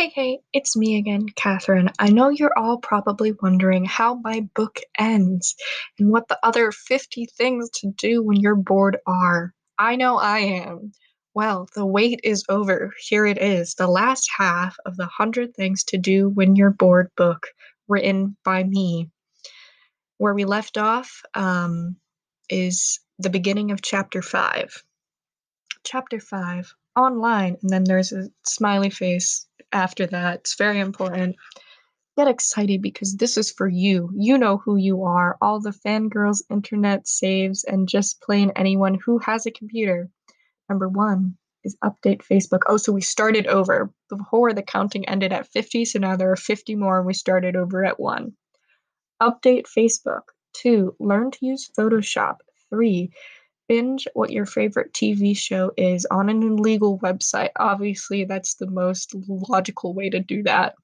Hey, hey, it's me again, Katherine. I know you're all probably wondering how my book ends and what the other 50 things to do when you're bored are. I know I am. Well, the wait is over. Here it is, the last half of the 100 Things to Do When You're Bored book, written by me. Where we left off um, is the beginning of chapter 5. Chapter 5 online, and then there's a smiley face after that. It's very important. Get excited because this is for you. You know who you are. All the fangirls, internet saves, and just plain anyone who has a computer. Number one is update Facebook. Oh, so we started over. Before the counting ended at 50, so now there are 50 more, and we started over at one. Update Facebook. Two, learn to use Photoshop. Three, binge what your favorite TV show is on an illegal website. Obviously, that's the most logical way to do that.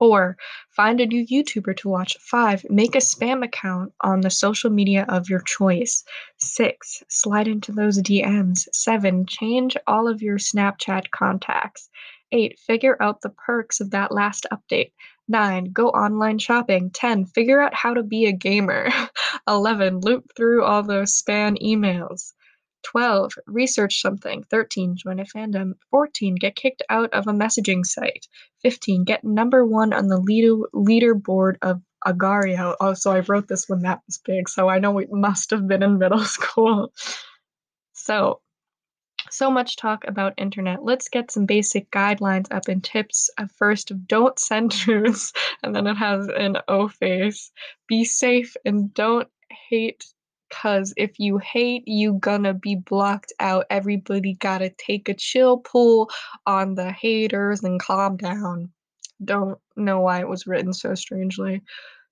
Four, find a new YouTuber to watch. Five, make a spam account on the social media of your choice. Six, slide into those DMs. Seven, change all of your Snapchat contacts. Eight, figure out the perks of that last update. 9. Go online shopping. 10. Figure out how to be a gamer. 11. Loop through all those spam emails. 12. Research something. 13. Join a fandom. 14. Get kicked out of a messaging site. 15. Get number one on the leader, leaderboard of Agar.io. Oh, so I wrote this when that was big, so I know we must have been in middle school. So, so much talk about internet. Let's get some basic guidelines up and tips. Uh, first, don't send news, and then it has an O face. Be safe and don't hate Cause if you hate, you gonna be blocked out. Everybody gotta take a chill pull on the haters and calm down. Don't know why it was written so strangely.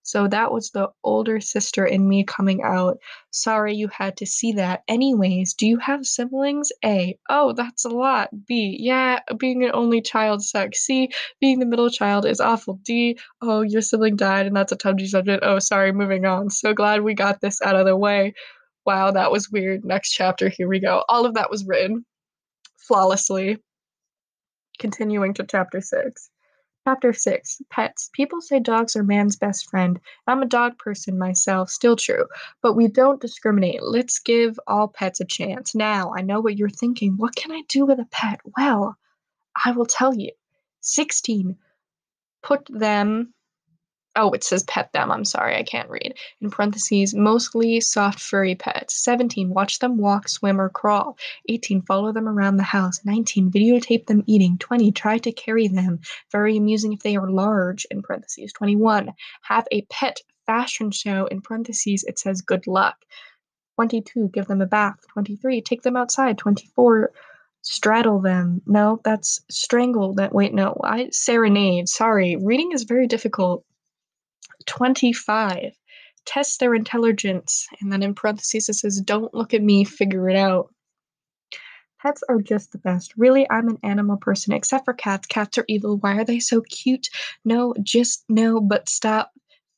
So that was the older sister in me coming out. Sorry you had to see that. Anyways, do you have siblings? A. Oh, that's a lot. B. Yeah, being an only child sucks. C. Being the middle child is awful. D. Oh, your sibling died and that's a touchy subject. Oh, sorry, moving on. So glad we got this out of the way. Wow, that was weird. Next chapter, here we go. All of that was written flawlessly. Continuing to chapter 6. Chapter 6 Pets. People say dogs are man's best friend. I'm a dog person myself, still true. But we don't discriminate. Let's give all pets a chance. Now, I know what you're thinking. What can I do with a pet? Well, I will tell you. 16. Put them Oh, it says pet them. I'm sorry, I can't read. In parentheses, mostly soft furry pets. 17. Watch them walk, swim, or crawl. 18. Follow them around the house. 19. Videotape them eating. 20. Try to carry them. Very amusing if they are large. In parentheses. 21. Have a pet fashion show. In parentheses, it says good luck. 22. Give them a bath. 23. Take them outside. 24 straddle them. No, that's strangle. That wait, no, I serenade. Sorry, reading is very difficult. 25. Test their intelligence. And then in parentheses, it says, don't look at me, figure it out. Pets are just the best. Really, I'm an animal person, except for cats. Cats are evil. Why are they so cute? No, just no, but stop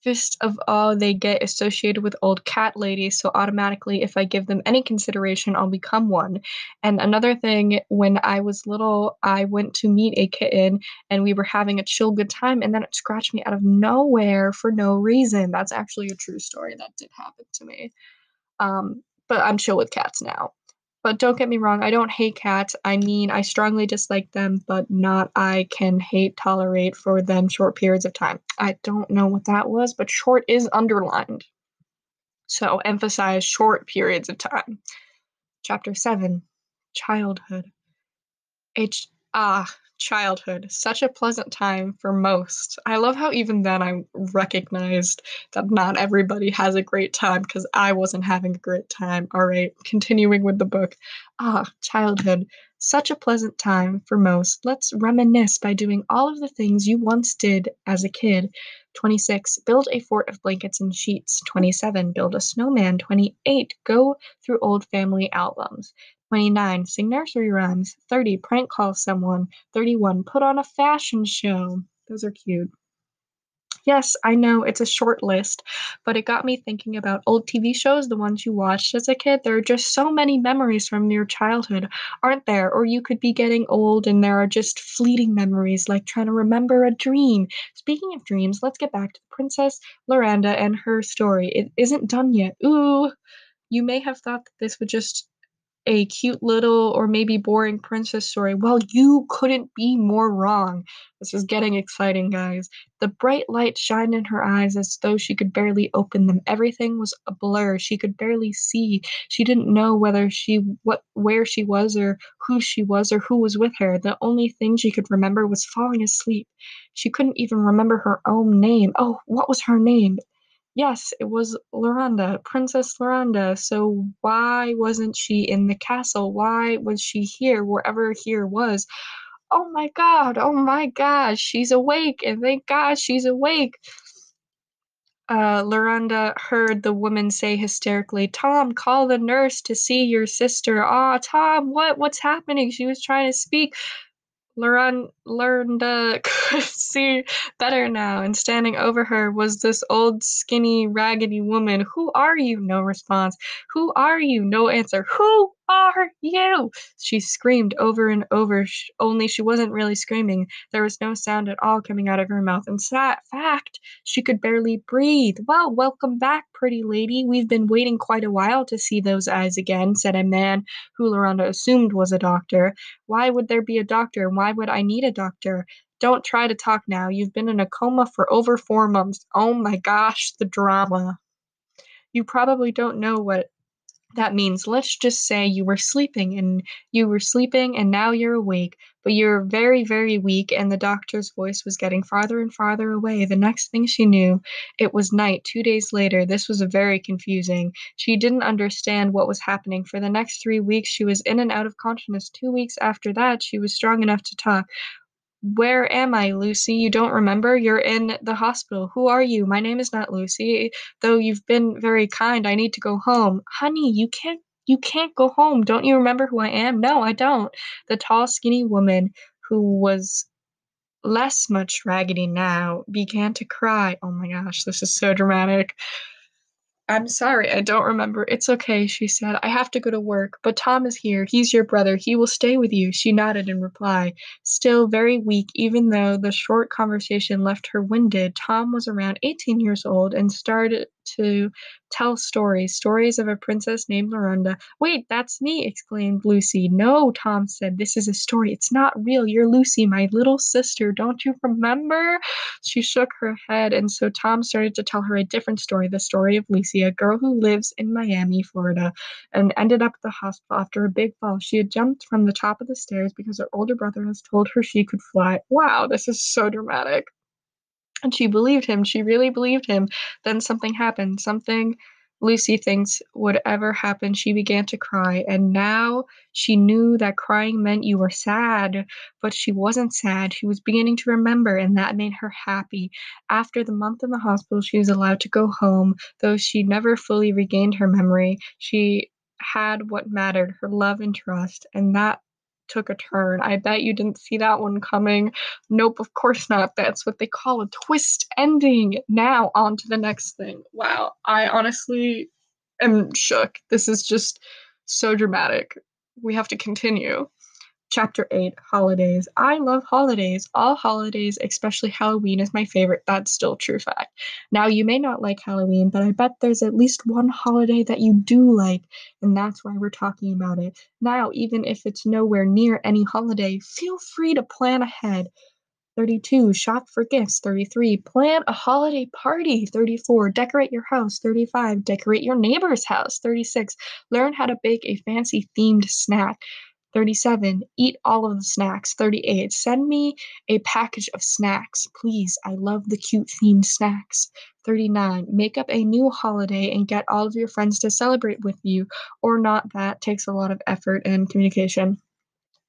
fist of all they get associated with old cat ladies, so automatically, if I give them any consideration, I'll become one. And another thing, when I was little, I went to meet a kitten and we were having a chill good time, and then it scratched me out of nowhere for no reason. That's actually a true story that did happen to me. Um, but I'm chill with cats now. But don't get me wrong, I don't hate cats. I mean, I strongly dislike them, but not I can hate tolerate for them short periods of time. I don't know what that was, but short is underlined. So emphasize short periods of time. Chapter 7 Childhood. H. Ah, childhood. Such a pleasant time for most. I love how even then I recognized that not everybody has a great time because I wasn't having a great time. All right, continuing with the book. Ah, childhood. Such a pleasant time for most. Let's reminisce by doing all of the things you once did as a kid. 26. Build a fort of blankets and sheets. 27. Build a snowman. 28. Go through old family albums. 29. Sing nursery rhymes. 30. Prank call someone. 31. Put on a fashion show. Those are cute. Yes, I know it's a short list, but it got me thinking about old TV shows, the ones you watched as a kid. There are just so many memories from your childhood, aren't there? Or you could be getting old and there are just fleeting memories, like trying to remember a dream. Speaking of dreams, let's get back to Princess Loranda and her story. It isn't done yet. Ooh, you may have thought that this would just a cute little or maybe boring princess story. Well, you couldn't be more wrong. This is getting exciting, guys. The bright light shined in her eyes as though she could barely open them. Everything was a blur. She could barely see. She didn't know whether she what where she was or who she was or who was with her. The only thing she could remember was falling asleep. She couldn't even remember her own name. Oh, what was her name? Yes, it was Loranda, Princess Loranda. So why wasn't she in the castle? Why was she here, wherever here was? Oh my god, oh my gosh, she's awake, and thank God she's awake. Uh, Loranda heard the woman say hysterically, Tom, call the nurse to see your sister. Ah, Tom, what? What's happening? She was trying to speak. Lauren learned to see better now, and standing over her was this old, skinny, raggedy woman. Who are you? No response. Who are you? No answer. Who are you? She screamed over and over, only she wasn't really screaming. There was no sound at all coming out of her mouth. In fact, she could barely breathe. Well, welcome back, pretty lady. We've been waiting quite a while to see those eyes again, said a man who Loranda assumed was a doctor. Why would there be a doctor? Why would I need a doctor? Don't try to talk now. You've been in a coma for over four months. Oh my gosh, the drama. You probably don't know what that means let's just say you were sleeping and you were sleeping and now you're awake, but you're very, very weak and the doctor's voice was getting farther and farther away. The next thing she knew, it was night. Two days later, this was very confusing. She didn't understand what was happening. For the next three weeks, she was in and out of consciousness. Two weeks after that, she was strong enough to talk. Where am I, Lucy? You don't remember? You're in the hospital. Who are you? My name is not Lucy. Though you've been very kind, I need to go home. Honey, you can't you can't go home. Don't you remember who I am? No, I don't. The tall, skinny woman who was less much raggedy now began to cry. Oh my gosh, this is so dramatic. I'm sorry, I don't remember. It's okay, she said. I have to go to work, but Tom is here. He's your brother. He will stay with you. She nodded in reply. Still very weak, even though the short conversation left her winded, Tom was around 18 years old and started to tell stories, stories of a princess named Loranda. Wait, that's me, exclaimed Lucy. No, Tom said, this is a story. It's not real. You're Lucy, my little sister. Don't you remember? She shook her head, and so Tom started to tell her a different story, the story of Lucy, a girl who lives in Miami, Florida, and ended up at the hospital after a big fall. She had jumped from the top of the stairs because her older brother has told her she could fly. Wow, this is so dramatic. And she believed him. She really believed him. Then something happened. Something Lucy thinks would ever happen. She began to cry. And now she knew that crying meant you were sad. But she wasn't sad. She was beginning to remember, and that made her happy. After the month in the hospital, she was allowed to go home. Though she never fully regained her memory, she had what mattered her love and trust. And that took a turn. I bet you didn't see that one coming. Nope, of course not. That's what they call a twist ending. Now, on to the next thing. Wow, I honestly am shook. This is just so dramatic. We have to continue. Chapter 8 Holidays. I love holidays. All holidays, especially Halloween, is my favorite. That's still true fact. Now, you may not like Halloween, but I bet there's at least one holiday that you do like, and that's why we're talking about it. Now, even if it's nowhere near any holiday, feel free to plan ahead. 32. Shop for gifts. 33. Plan a holiday party. 34. Decorate your house. 35. Decorate your neighbor's house. 36. Learn how to bake a fancy themed snack. 37. Eat all of the snacks. 38. Send me a package of snacks, please. I love the cute themed snacks. 39. Make up a new holiday and get all of your friends to celebrate with you, or not. That takes a lot of effort and communication.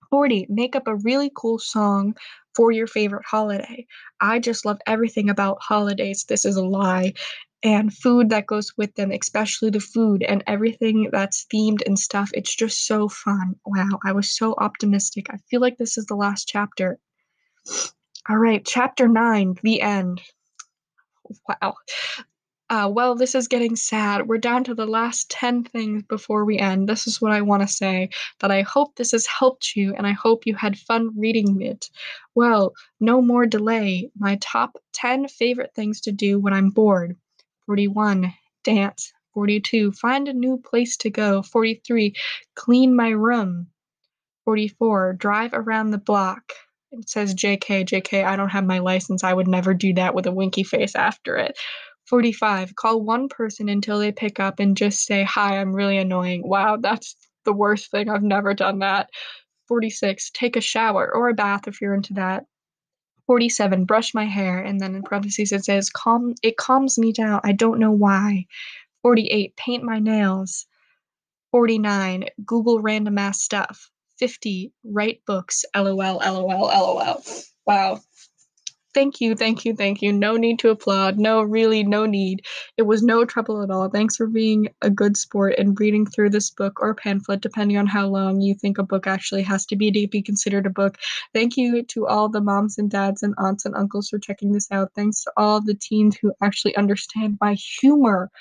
40. Make up a really cool song for your favorite holiday. I just love everything about holidays. This is a lie and food that goes with them, especially the food and everything that's themed and stuff. It's just so fun. Wow, I was so optimistic. I feel like this is the last chapter. All right, chapter nine, the end. Wow. Uh, well, this is getting sad. We're down to the last 10 things before we end. This is what I want to say that I hope this has helped you and I hope you had fun reading it. Well, no more delay. My top 10 favorite things to do when I'm bored 41. Dance. 42. Find a new place to go. 43. Clean my room. 44. Drive around the block. It says JK, JK, I don't have my license. I would never do that with a winky face after it. 45. Call one person until they pick up and just say, Hi, I'm really annoying. Wow, that's the worst thing. I've never done that. 46. Take a shower or a bath if you're into that. 47. Brush my hair. And then in parentheses it says, Calm it calms me down. I don't know why. 48. Paint my nails. 49. Google random ass stuff. 50. Write books. LOL, LOL, LOL. Wow. Thank you, thank you, thank you. No need to applaud. No, really, no need. It was no trouble at all. Thanks for being a good sport and reading through this book or pamphlet, depending on how long you think a book actually has to be to be considered a book. Thank you to all the moms and dads and aunts and uncles for checking this out. Thanks to all the teens who actually understand my humor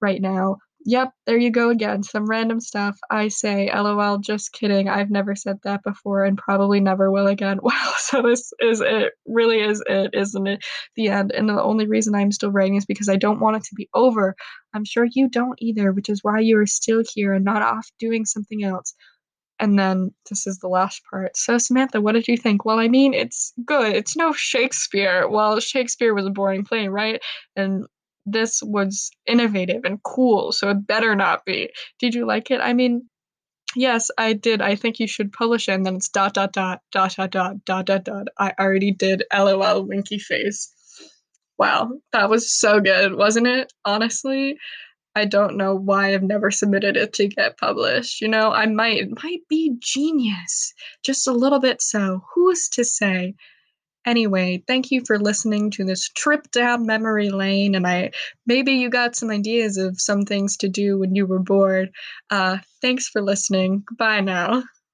right now. Yep, there you go again. Some random stuff. I say, lol, just kidding. I've never said that before and probably never will again. Wow, so this is it. Really is it, isn't it? The end. And the only reason I'm still writing is because I don't want it to be over. I'm sure you don't either, which is why you are still here and not off doing something else. And then this is the last part. So, Samantha, what did you think? Well, I mean, it's good. It's no Shakespeare. Well, Shakespeare was a boring play, right? And this was innovative and cool, so it better not be. Did you like it? I mean, yes, I did. I think you should publish it, and then it's dot dot dot dot dot dot dot dot dot. I already did. LOL, winky face. Wow, that was so good, wasn't it? Honestly, I don't know why I've never submitted it to get published. You know, I might it might be genius, just a little bit so. Who's to say? Anyway, thank you for listening to this trip down memory lane, and I maybe you got some ideas of some things to do when you were bored. Uh, thanks for listening. Bye now.